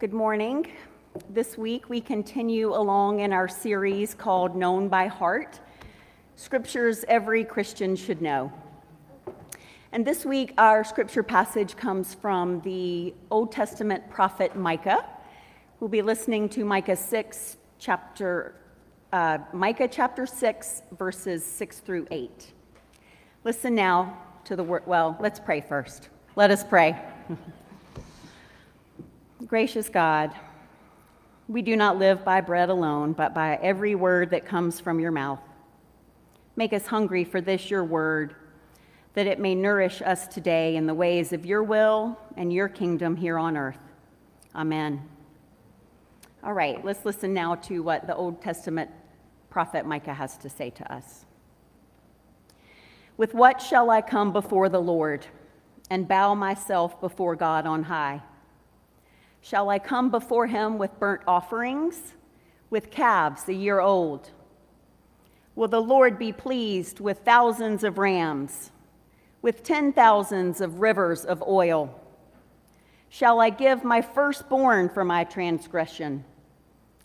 Good morning. This week we continue along in our series called Known by Heart Scriptures Every Christian Should Know. And this week our scripture passage comes from the Old Testament prophet Micah. We'll be listening to Micah 6, chapter, uh, Micah chapter 6, verses 6 through 8. Listen now to the word. Well, let's pray first. Let us pray. Gracious God, we do not live by bread alone, but by every word that comes from your mouth. Make us hungry for this, your word, that it may nourish us today in the ways of your will and your kingdom here on earth. Amen. All right, let's listen now to what the Old Testament prophet Micah has to say to us. With what shall I come before the Lord and bow myself before God on high? Shall I come before him with burnt offerings, with calves a year old? Will the Lord be pleased with thousands of rams, with ten thousands of rivers of oil? Shall I give my firstborn for my transgression?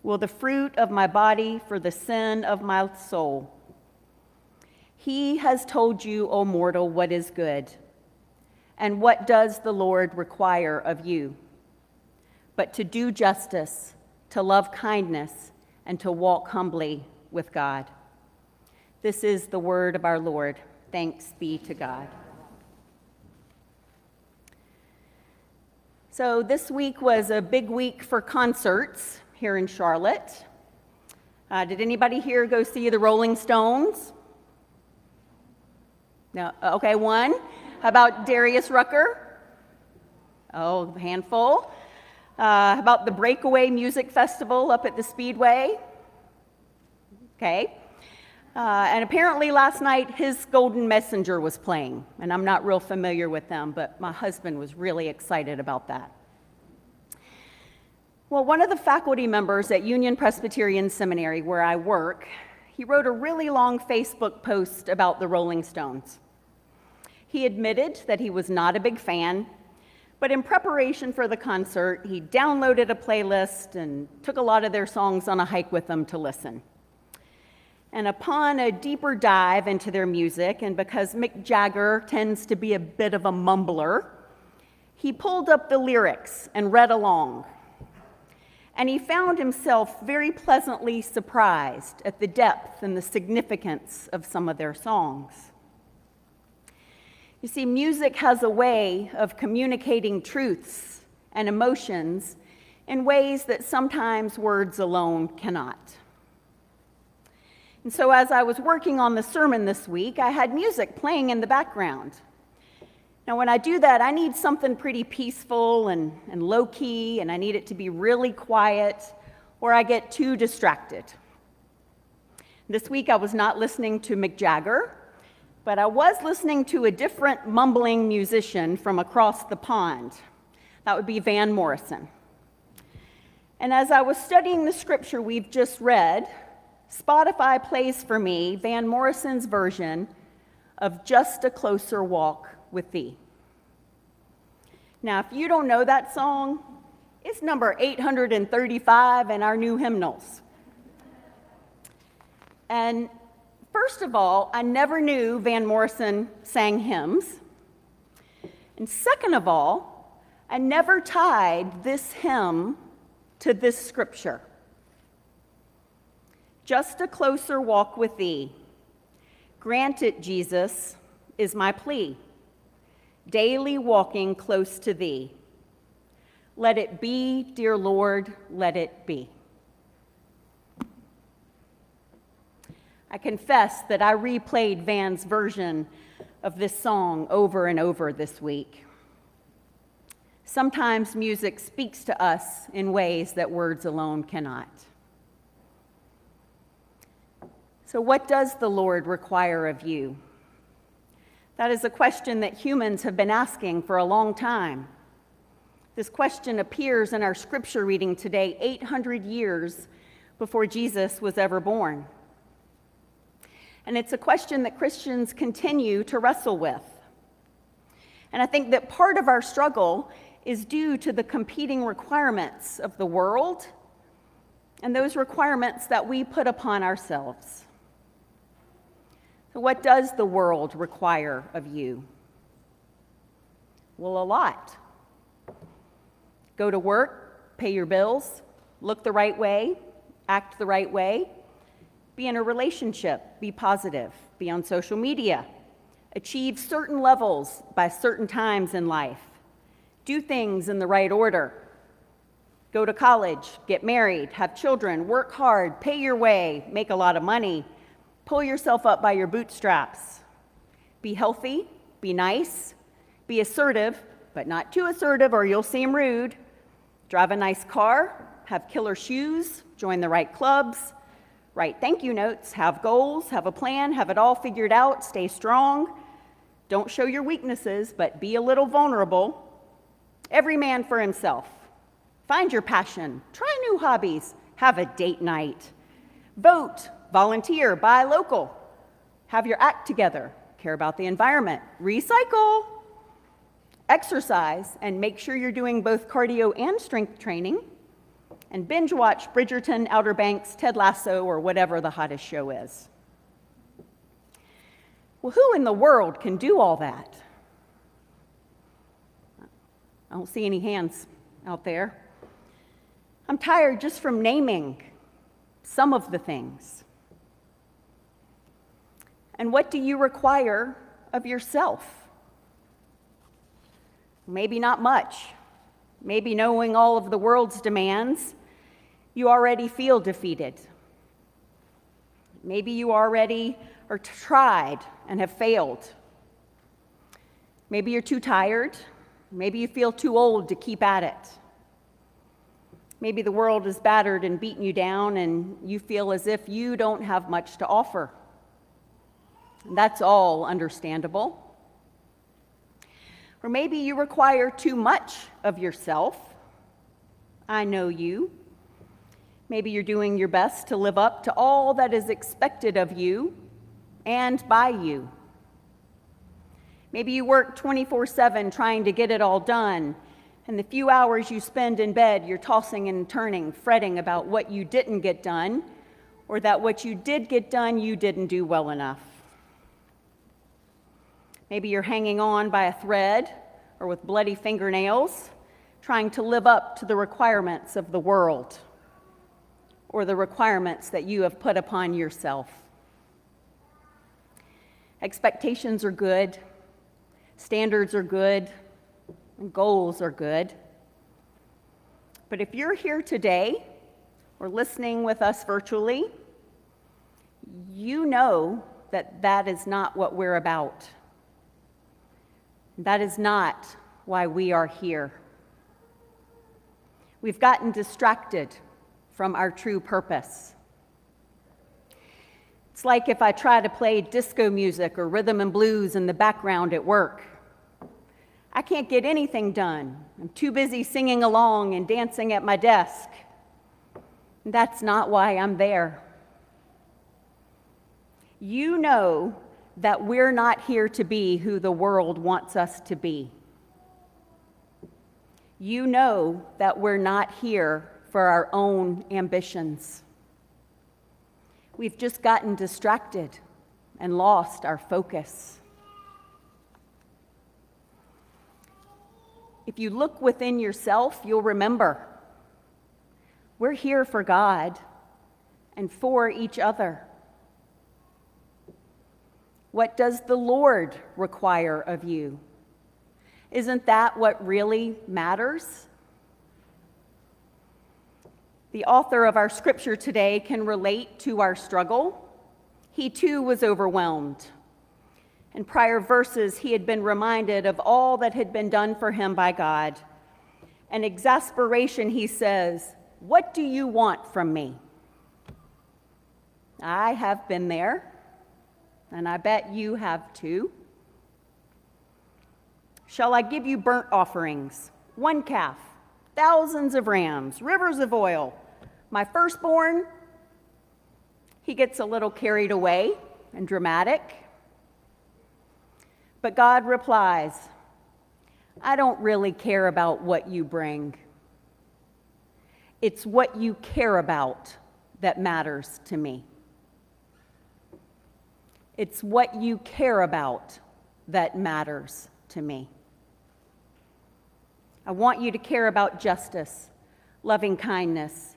Will the fruit of my body for the sin of my soul? He has told you, O mortal, what is good. And what does the Lord require of you? But to do justice, to love kindness, and to walk humbly with God. This is the word of our Lord. Thanks be to God. So, this week was a big week for concerts here in Charlotte. Uh, did anybody here go see the Rolling Stones? No, okay, one. How about Darius Rucker? Oh, a handful. Uh, about the Breakaway Music Festival up at the Speedway. Okay. Uh, and apparently last night Hiss Golden Messenger was playing. And I'm not real familiar with them, but my husband was really excited about that. Well, one of the faculty members at Union Presbyterian Seminary, where I work, he wrote a really long Facebook post about the Rolling Stones. He admitted that he was not a big fan but in preparation for the concert, he downloaded a playlist and took a lot of their songs on a hike with them to listen. And upon a deeper dive into their music, and because Mick Jagger tends to be a bit of a mumbler, he pulled up the lyrics and read along. And he found himself very pleasantly surprised at the depth and the significance of some of their songs. You see, music has a way of communicating truths and emotions in ways that sometimes words alone cannot. And so, as I was working on the sermon this week, I had music playing in the background. Now, when I do that, I need something pretty peaceful and, and low key, and I need it to be really quiet, or I get too distracted. This week, I was not listening to Mick Jagger but I was listening to a different mumbling musician from across the pond. That would be Van Morrison. And as I was studying the scripture we've just read, Spotify plays for me Van Morrison's version of Just a Closer Walk with Thee. Now, if you don't know that song, it's number 835 in our new hymnals. And First of all, I never knew Van Morrison sang hymns. And second of all, I never tied this hymn to this scripture. Just a closer walk with thee. Grant it, Jesus, is my plea. Daily walking close to thee. Let it be, dear Lord, let it be. I confess that I replayed Van's version of this song over and over this week. Sometimes music speaks to us in ways that words alone cannot. So, what does the Lord require of you? That is a question that humans have been asking for a long time. This question appears in our scripture reading today, 800 years before Jesus was ever born. And it's a question that Christians continue to wrestle with. And I think that part of our struggle is due to the competing requirements of the world and those requirements that we put upon ourselves. So, what does the world require of you? Well, a lot. Go to work, pay your bills, look the right way, act the right way, be in a relationship, be positive, be on social media, achieve certain levels by certain times in life, do things in the right order, go to college, get married, have children, work hard, pay your way, make a lot of money, pull yourself up by your bootstraps, be healthy, be nice, be assertive, but not too assertive or you'll seem rude, drive a nice car, have killer shoes, join the right clubs, write thank you notes, have goals, have a plan, have it all figured out, stay strong. Don't show your weaknesses, but be a little vulnerable. Every man for himself. Find your passion, try new hobbies, have a date night. Vote, volunteer, buy local. Have your act together, care about the environment, recycle, exercise, and make sure you're doing both cardio and strength training and binge watch Bridgerton, Outer Banks, Ted Lasso, or whatever the hottest show is. Well, who in the world can do all that? I don't see any hands out there. I'm tired just from naming some of the things. And what do you require of yourself? Maybe not much. Maybe knowing all of the world's demands you already feel defeated. Maybe you already are tried and have failed. Maybe you're too tired. Maybe you feel too old to keep at it. Maybe the world has battered and beaten you down, and you feel as if you don't have much to offer. That's all understandable. Or maybe you require too much of yourself. I know you. Maybe you're doing your best to live up to all that is expected of you and by you. Maybe you work 24 7 trying to get it all done, and the few hours you spend in bed, you're tossing and turning, fretting about what you didn't get done, or that what you did get done, you didn't do well enough. Maybe you're hanging on by a thread or with bloody fingernails, trying to live up to the requirements of the world or the requirements that you have put upon yourself. Expectations are good, standards are good, goals are good. But if you're here today or listening with us virtually, you know that that is not what we're about. That is not why we are here. We've gotten distracted from our true purpose. It's like if I try to play disco music or rhythm and blues in the background at work. I can't get anything done. I'm too busy singing along and dancing at my desk. That's not why I'm there. You know that we're not here to be who the world wants us to be. You know that we're not here for our own ambitions. We've just gotten distracted and lost our focus. If you look within yourself, you'll remember we're here for God and for each other. What does the Lord require of you? Isn't that what really matters? The author of our scripture today can relate to our struggle. He too was overwhelmed. In prior verses, he had been reminded of all that had been done for him by God. In exasperation, he says, What do you want from me? I have been there, and I bet you have too. Shall I give you burnt offerings, one calf, thousands of rams, rivers of oil? My firstborn, he gets a little carried away and dramatic. But God replies, I don't really care about what you bring. It's what you care about that matters to me. It's what you care about that matters to me. I want you to care about justice, loving kindness,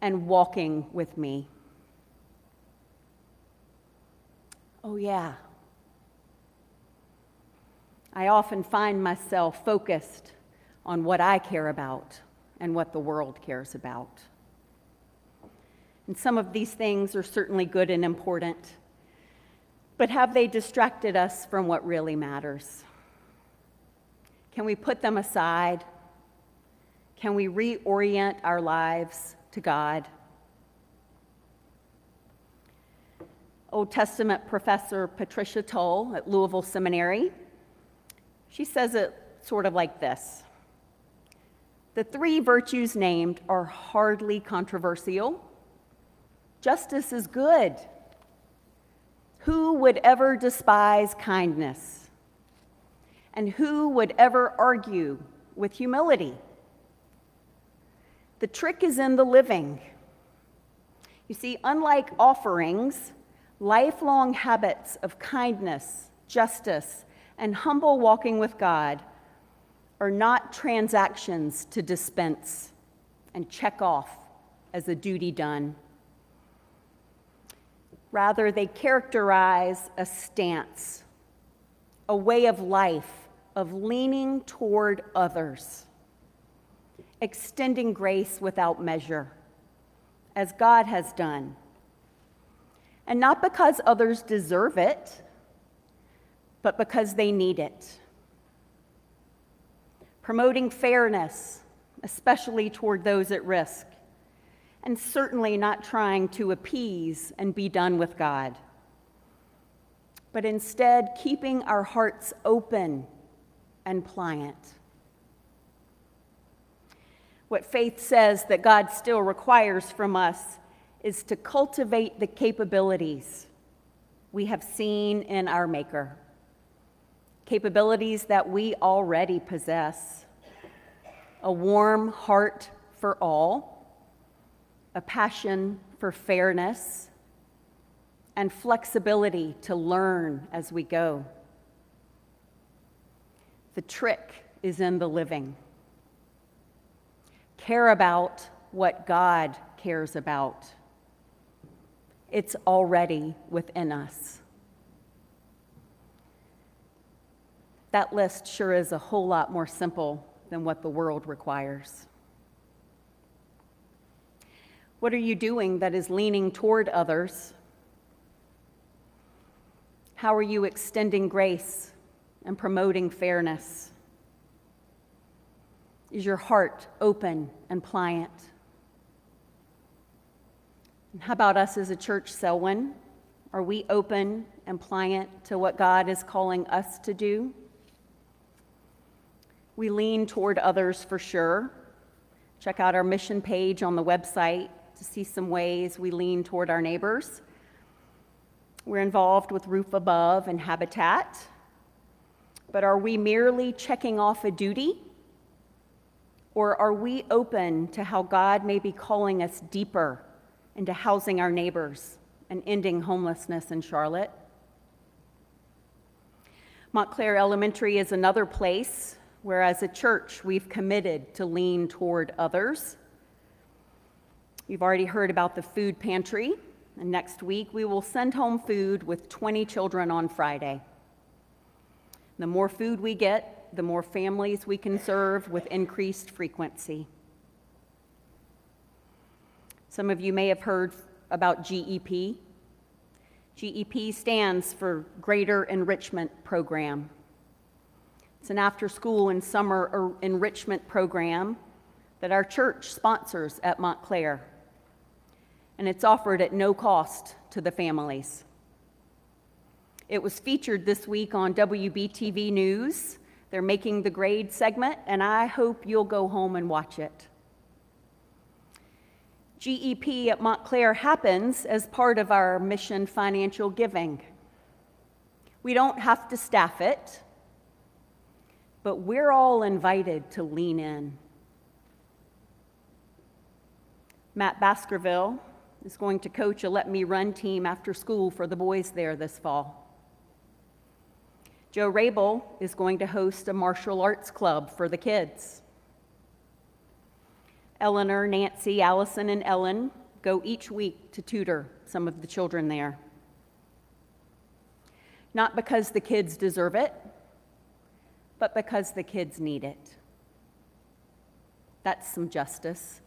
and walking with me. Oh, yeah. I often find myself focused on what I care about and what the world cares about. And some of these things are certainly good and important, but have they distracted us from what really matters? Can we put them aside? Can we reorient our lives to God? Old Testament professor Patricia Tull at Louisville Seminary she says it sort of like this The three virtues named are hardly controversial. Justice is good. Who would ever despise kindness? And who would ever argue with humility? The trick is in the living. You see, unlike offerings, lifelong habits of kindness, justice, and humble walking with God are not transactions to dispense and check off as a duty done. Rather, they characterize a stance, a way of life of leaning toward others, extending grace without measure, as God has done. And not because others deserve it but because they need it. Promoting fairness, especially toward those at risk, and certainly not trying to appease and be done with God, but instead keeping our hearts open and pliant. What faith says that God still requires from us is to cultivate the capabilities we have seen in our Maker capabilities that we already possess a warm heart for all, a passion for fairness, and flexibility to learn as we go. The trick is in the living. Care about what God cares about. It's already within us. That list sure is a whole lot more simple than what the world requires. What are you doing that is leaning toward others? How are you extending grace and promoting fairness? Is your heart open and pliant? And how about us as a church, Selwyn? Are we open and pliant to what God is calling us to do? We lean toward others for sure. Check out our mission page on the website to see some ways we lean toward our neighbors. We're involved with Roof Above and Habitat. But are we merely checking off a duty? Or are we open to how God may be calling us deeper into housing our neighbors and ending homelessness in Charlotte? Montclaire Elementary is another place where as a church we've committed to lean toward others. You've already heard about the food pantry, and next week we will send home food with 20 children on Friday. The more food we get, the more families we can serve with increased frequency. Some of you may have heard about GEP. GEP stands for Greater Enrichment Program. It's an after school and summer er, enrichment program that our church sponsors at Montclaire. And it's offered at no cost to the families. It was featured this week on WBTV News. They're making the grade segment, and I hope you'll go home and watch it. GEP at Montclaire happens as part of our mission financial giving. We don't have to staff it, but we're all invited to lean in. Matt Baskerville is going to coach a Let Me Run team after school for the boys there this fall. Joe Rabel is going to host a martial arts club for the kids. Eleanor, Nancy, Allison, and Ellen go each week to tutor some of the children there. Not because the kids deserve it, but because the kids need it. That's some justice.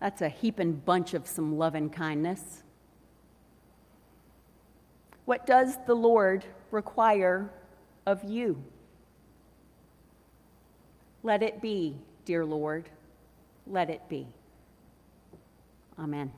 That's a heaping bunch of some love and kindness. What does the Lord require of you? Let it be, dear Lord, let it be. Amen.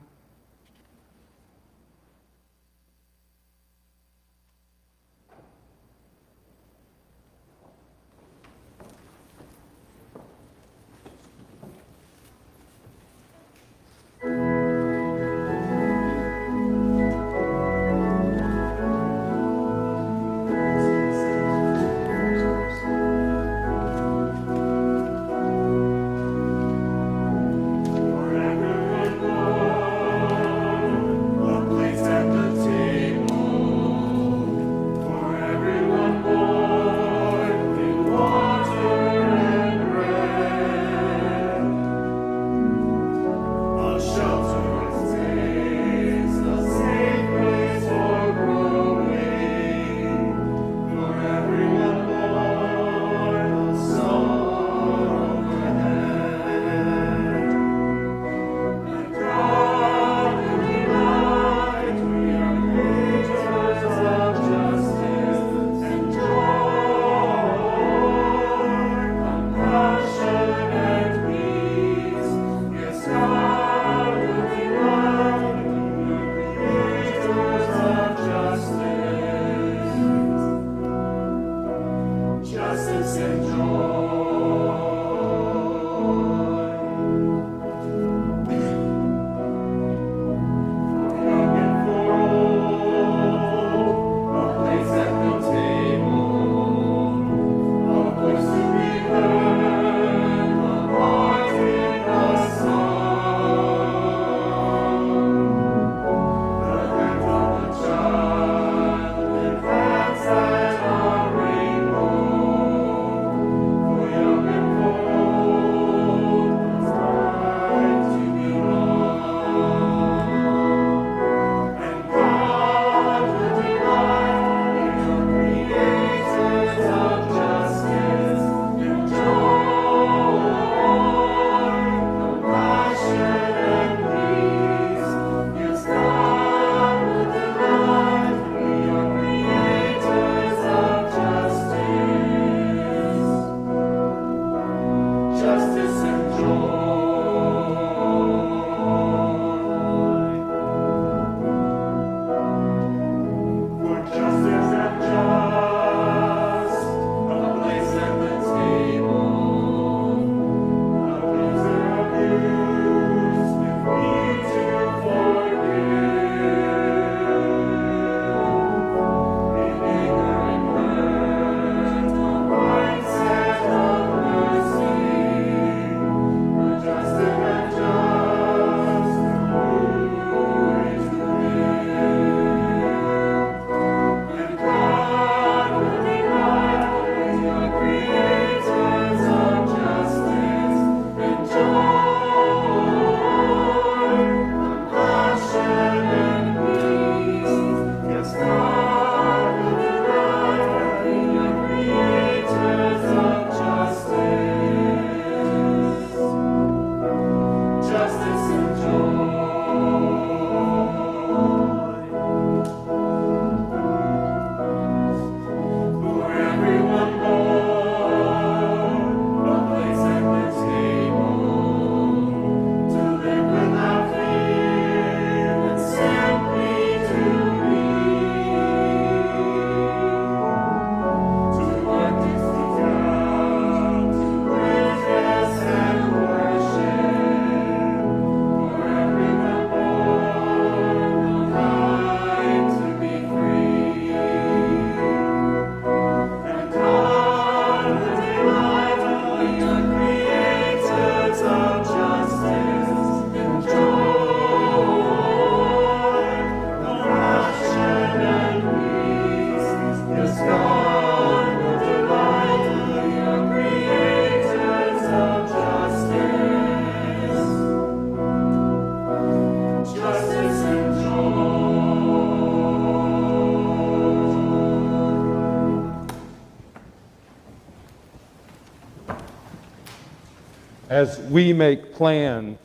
As we make plans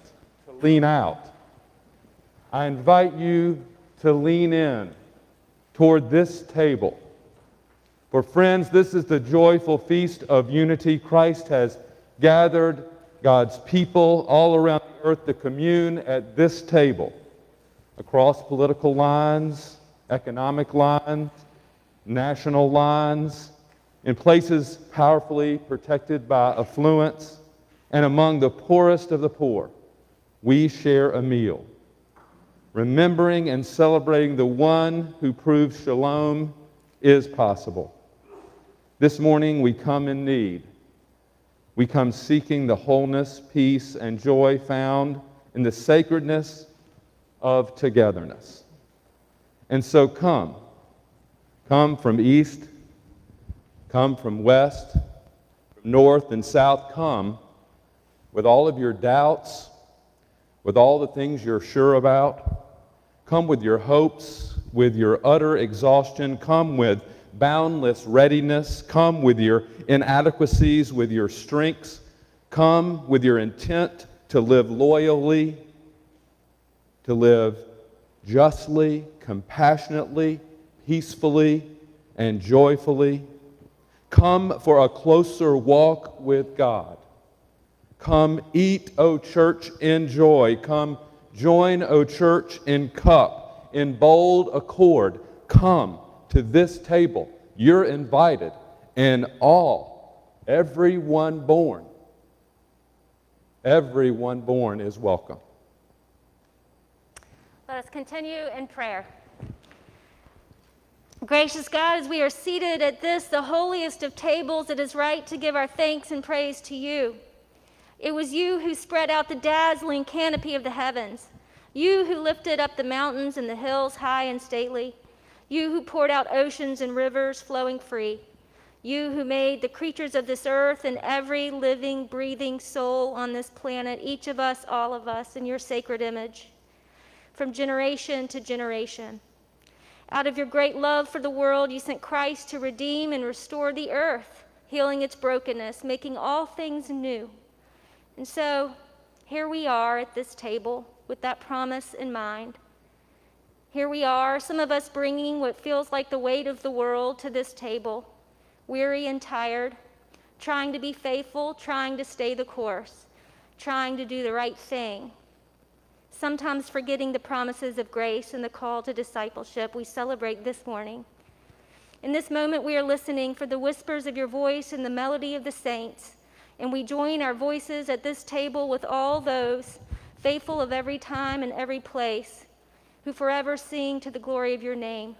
to lean out, I invite you to lean in toward this table. For friends, this is the joyful feast of unity. Christ has gathered God's people all around the earth to commune at this table across political lines, economic lines, national lines, in places powerfully protected by affluence, and among the poorest of the poor, we share a meal, remembering and celebrating the one who proves shalom is possible. This morning we come in need. We come seeking the wholeness, peace, and joy found in the sacredness of togetherness. And so come. Come from east, come from west, from north and south. Come with all of your doubts, with all the things you're sure about. Come with your hopes, with your utter exhaustion. Come with boundless readiness. Come with your inadequacies, with your strengths. Come with your intent to live loyally, to live justly, compassionately, peacefully, and joyfully. Come for a closer walk with God. Come eat, O church, in joy. Come join, O church, in cup, in bold accord. Come to this table. You're invited, and all, everyone born, everyone born is welcome. Let us continue in prayer. Gracious God, as we are seated at this, the holiest of tables, it is right to give our thanks and praise to you. It was you who spread out the dazzling canopy of the heavens, you who lifted up the mountains and the hills high and stately, you who poured out oceans and rivers flowing free, you who made the creatures of this earth and every living, breathing soul on this planet, each of us, all of us, in your sacred image, from generation to generation. Out of your great love for the world, you sent Christ to redeem and restore the earth, healing its brokenness, making all things new. And so, here we are at this table with that promise in mind. Here we are, some of us bringing what feels like the weight of the world to this table, weary and tired, trying to be faithful, trying to stay the course, trying to do the right thing sometimes forgetting the promises of grace and the call to discipleship we celebrate this morning. In this moment, we are listening for the whispers of your voice and the melody of the saints, and we join our voices at this table with all those faithful of every time and every place who forever sing to the glory of your name.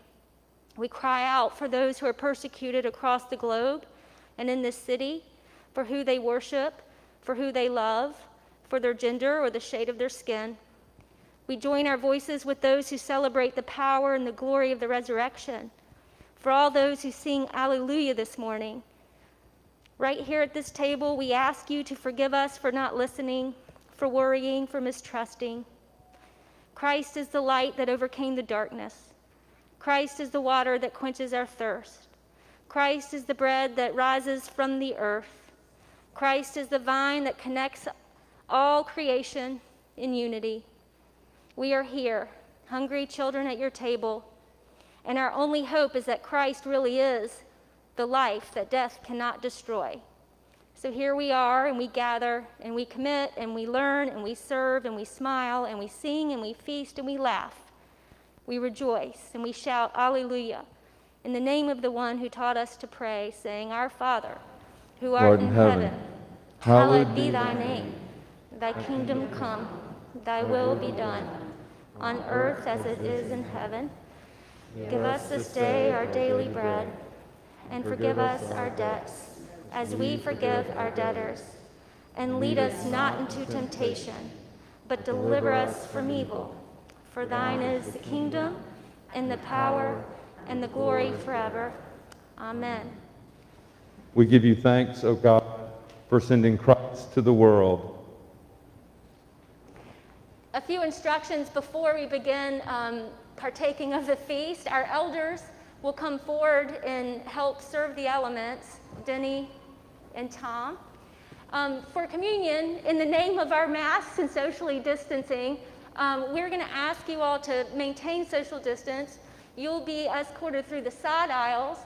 We cry out for those who are persecuted across the globe and in this city, for who they worship, for who they love, for their gender or the shade of their skin. We join our voices with those who celebrate the power and the glory of the resurrection. For all those who sing Alleluia this morning, right here at this table, we ask you to forgive us for not listening, for worrying, for mistrusting. Christ is the light that overcame the darkness. Christ is the water that quenches our thirst. Christ is the bread that rises from the earth. Christ is the vine that connects all creation in unity. We are here, hungry children at your table, and our only hope is that Christ really is the life that death cannot destroy. So here we are, and we gather, and we commit, and we learn, and we serve, and we smile, and we sing, and we feast, and we laugh. We rejoice, and we shout, Alleluia, in the name of the one who taught us to pray, saying, Our Father, who art Lord in in heaven, heaven, hallowed be thy name. Thy kingdom come, thy will be done on earth as it is in heaven. Give us this day our daily bread, and forgive us our debts as we forgive our debtors. And lead us not into temptation, but deliver us from evil. For thine is the kingdom, and the power, and the glory forever. Amen. We give you thanks, O God, for sending Christ to the world a few instructions before we begin um, partaking of the feast. Our elders will come forward and help serve the elements, Denny and Tom. Um, for communion, in the name of our masks and socially distancing, um, we're going to ask you all to maintain social distance. You'll be escorted through the side aisles.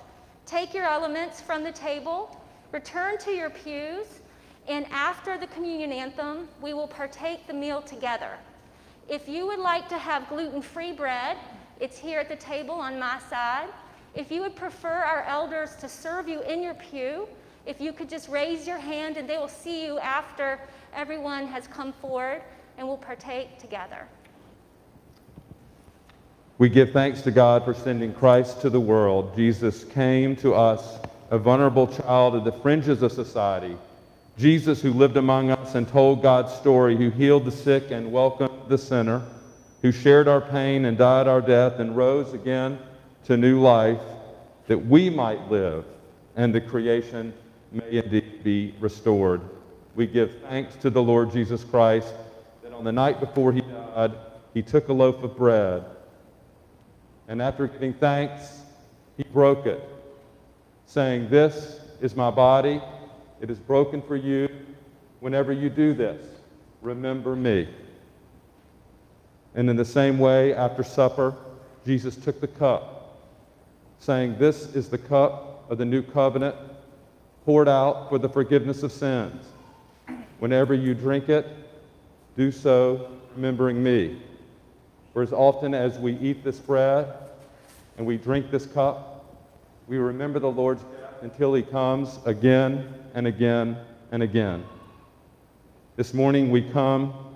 Take your elements from the table, return to your pews, and after the communion anthem, we will partake the meal together. If you would like to have gluten free bread, it's here at the table on my side. If you would prefer our elders to serve you in your pew, if you could just raise your hand and they will see you after everyone has come forward and we'll partake together. We give thanks to God for sending Christ to the world. Jesus came to us, a vulnerable child at the fringes of society. Jesus, who lived among us and told God's story, who healed the sick and welcomed the sinner, who shared our pain and died our death and rose again to new life, that we might live and the creation may indeed be restored. We give thanks to the Lord Jesus Christ that on the night before he died, he took a loaf of bread and after giving thanks, he broke it, saying, This is my body. It is broken for you. Whenever you do this, remember me. And in the same way, after supper, Jesus took the cup, saying, This is the cup of the new covenant poured out for the forgiveness of sins. Whenever you drink it, do so remembering me. For as often as we eat this bread and we drink this cup, we remember the Lord's death until he comes again and again and again. This morning we come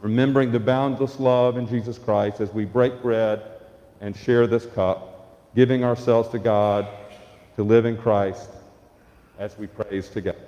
remembering the boundless love in Jesus Christ as we break bread and share this cup, giving ourselves to God to live in Christ as we praise together.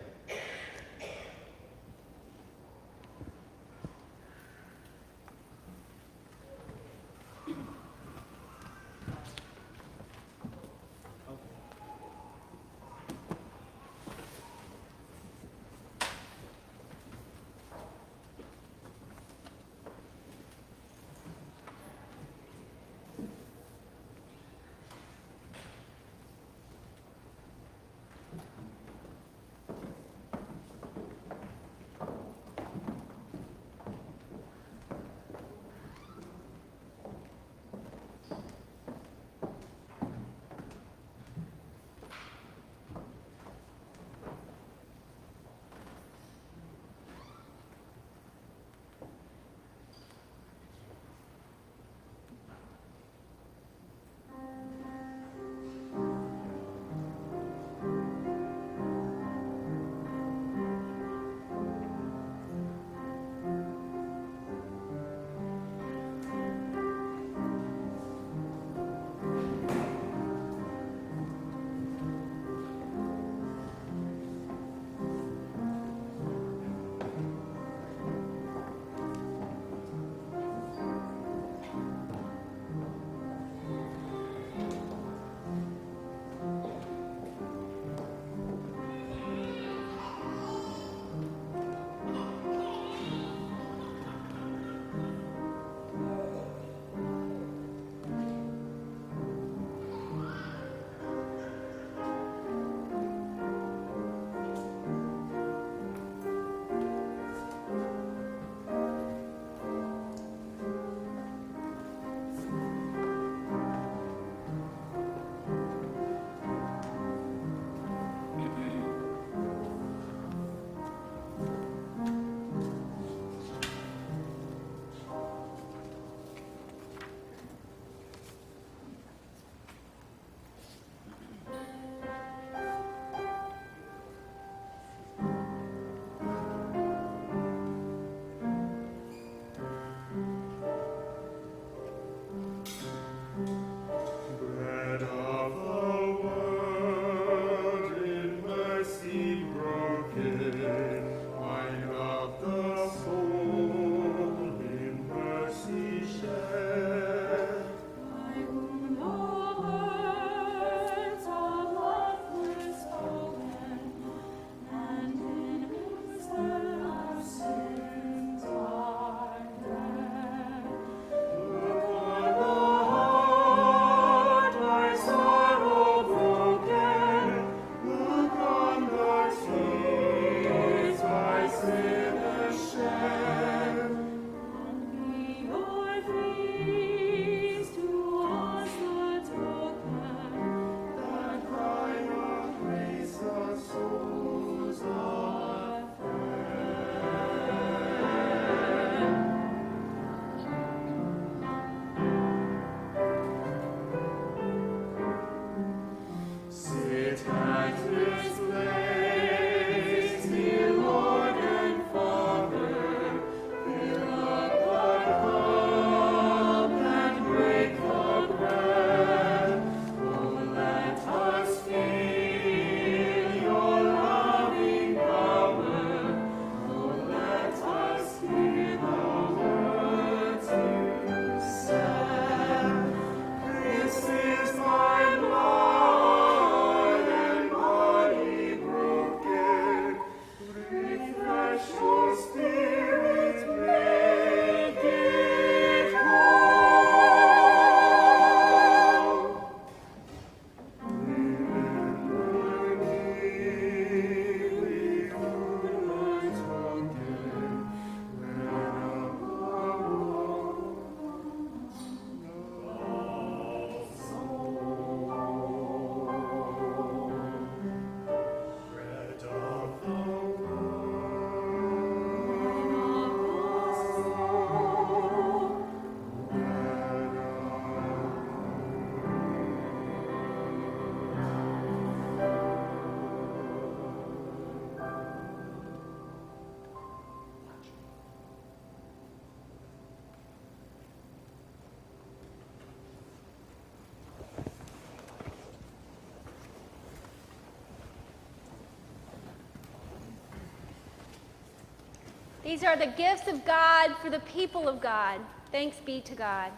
These are the gifts of God for the people of God. Thanks be to God.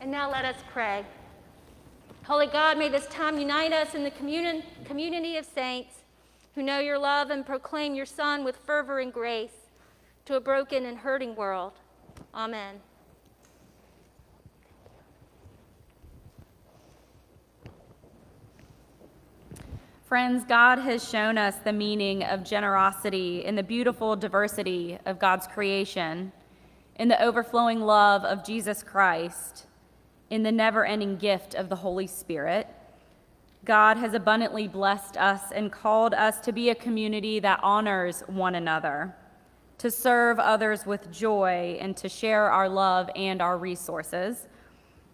And now let us pray. Holy God, may this time unite us in the communion, community of saints who know your love and proclaim your Son with fervor and grace to a broken and hurting world. Amen. Friends, God has shown us the meaning of generosity in the beautiful diversity of God's creation, in the overflowing love of Jesus Christ, in the never ending gift of the Holy Spirit. God has abundantly blessed us and called us to be a community that honors one another, to serve others with joy, and to share our love and our resources.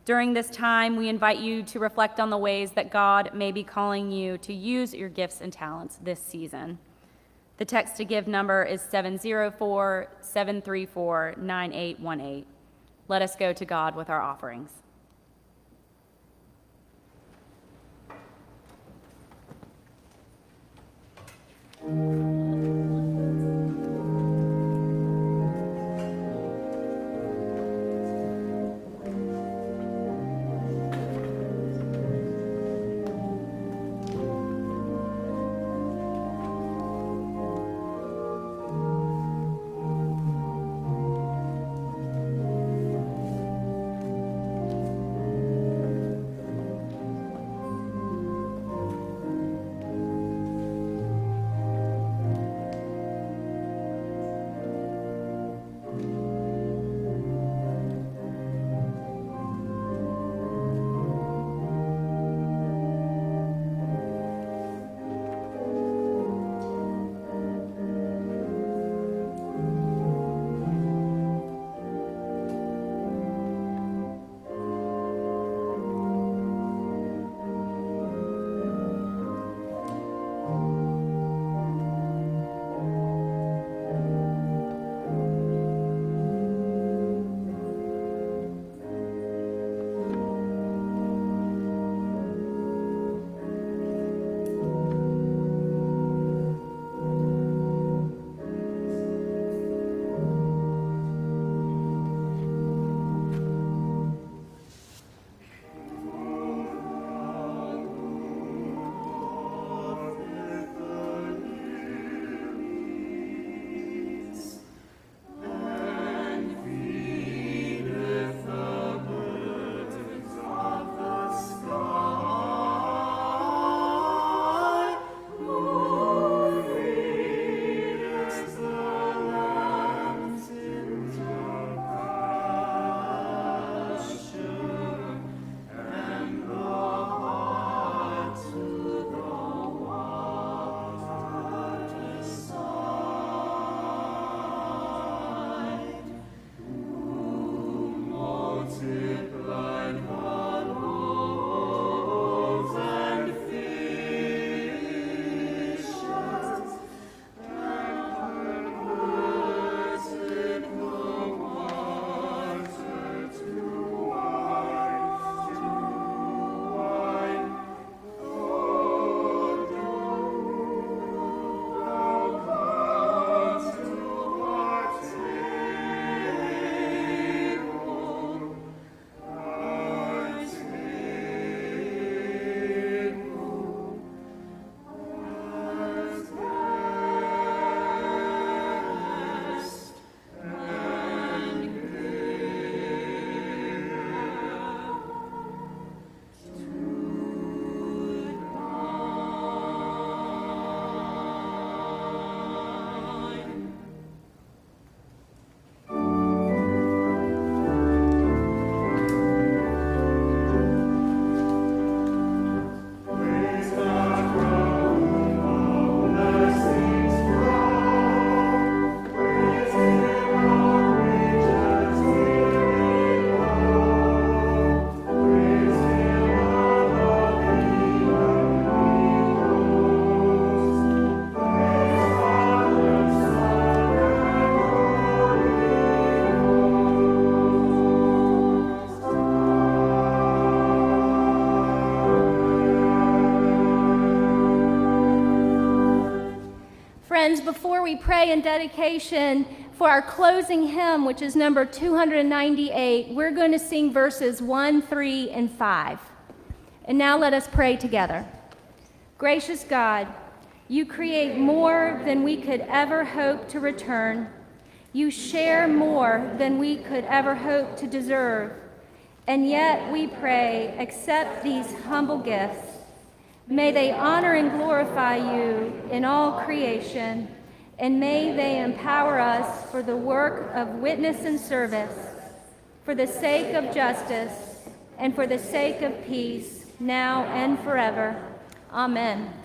During this time, we invite you to reflect on the ways that God may be calling you to use your gifts and talents this season. The text to give number is 704 734 9818. Let us go to God with our offerings. We pray in dedication for our closing hymn, which is number 298, we're going to sing verses 1, 3, and 5. And now let us pray together. Gracious God, you create more than we could ever hope to return. You share more than we could ever hope to deserve. And yet we pray, accept these humble gifts. May they honor and glorify you in all creation, and may they empower us for the work of witness and service, for the sake of justice, and for the sake of peace, now and forever. Amen.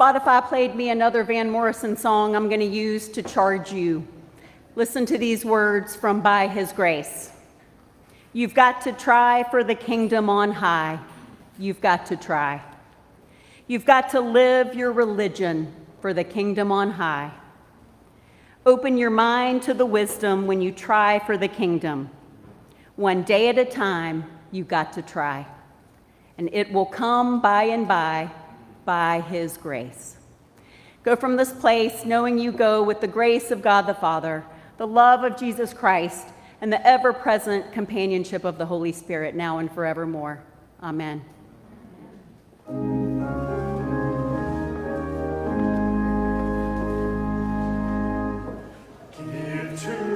Spotify played me another Van Morrison song I'm going to use to charge you. Listen to these words from By His Grace. You've got to try for the kingdom on high. You've got to try. You've got to live your religion for the kingdom on high. Open your mind to the wisdom when you try for the kingdom. One day at a time, you've got to try. And it will come by and by by his grace. Go from this place knowing you go with the grace of God the Father, the love of Jesus Christ, and the ever present companionship of the Holy Spirit now and forevermore. Amen. Give to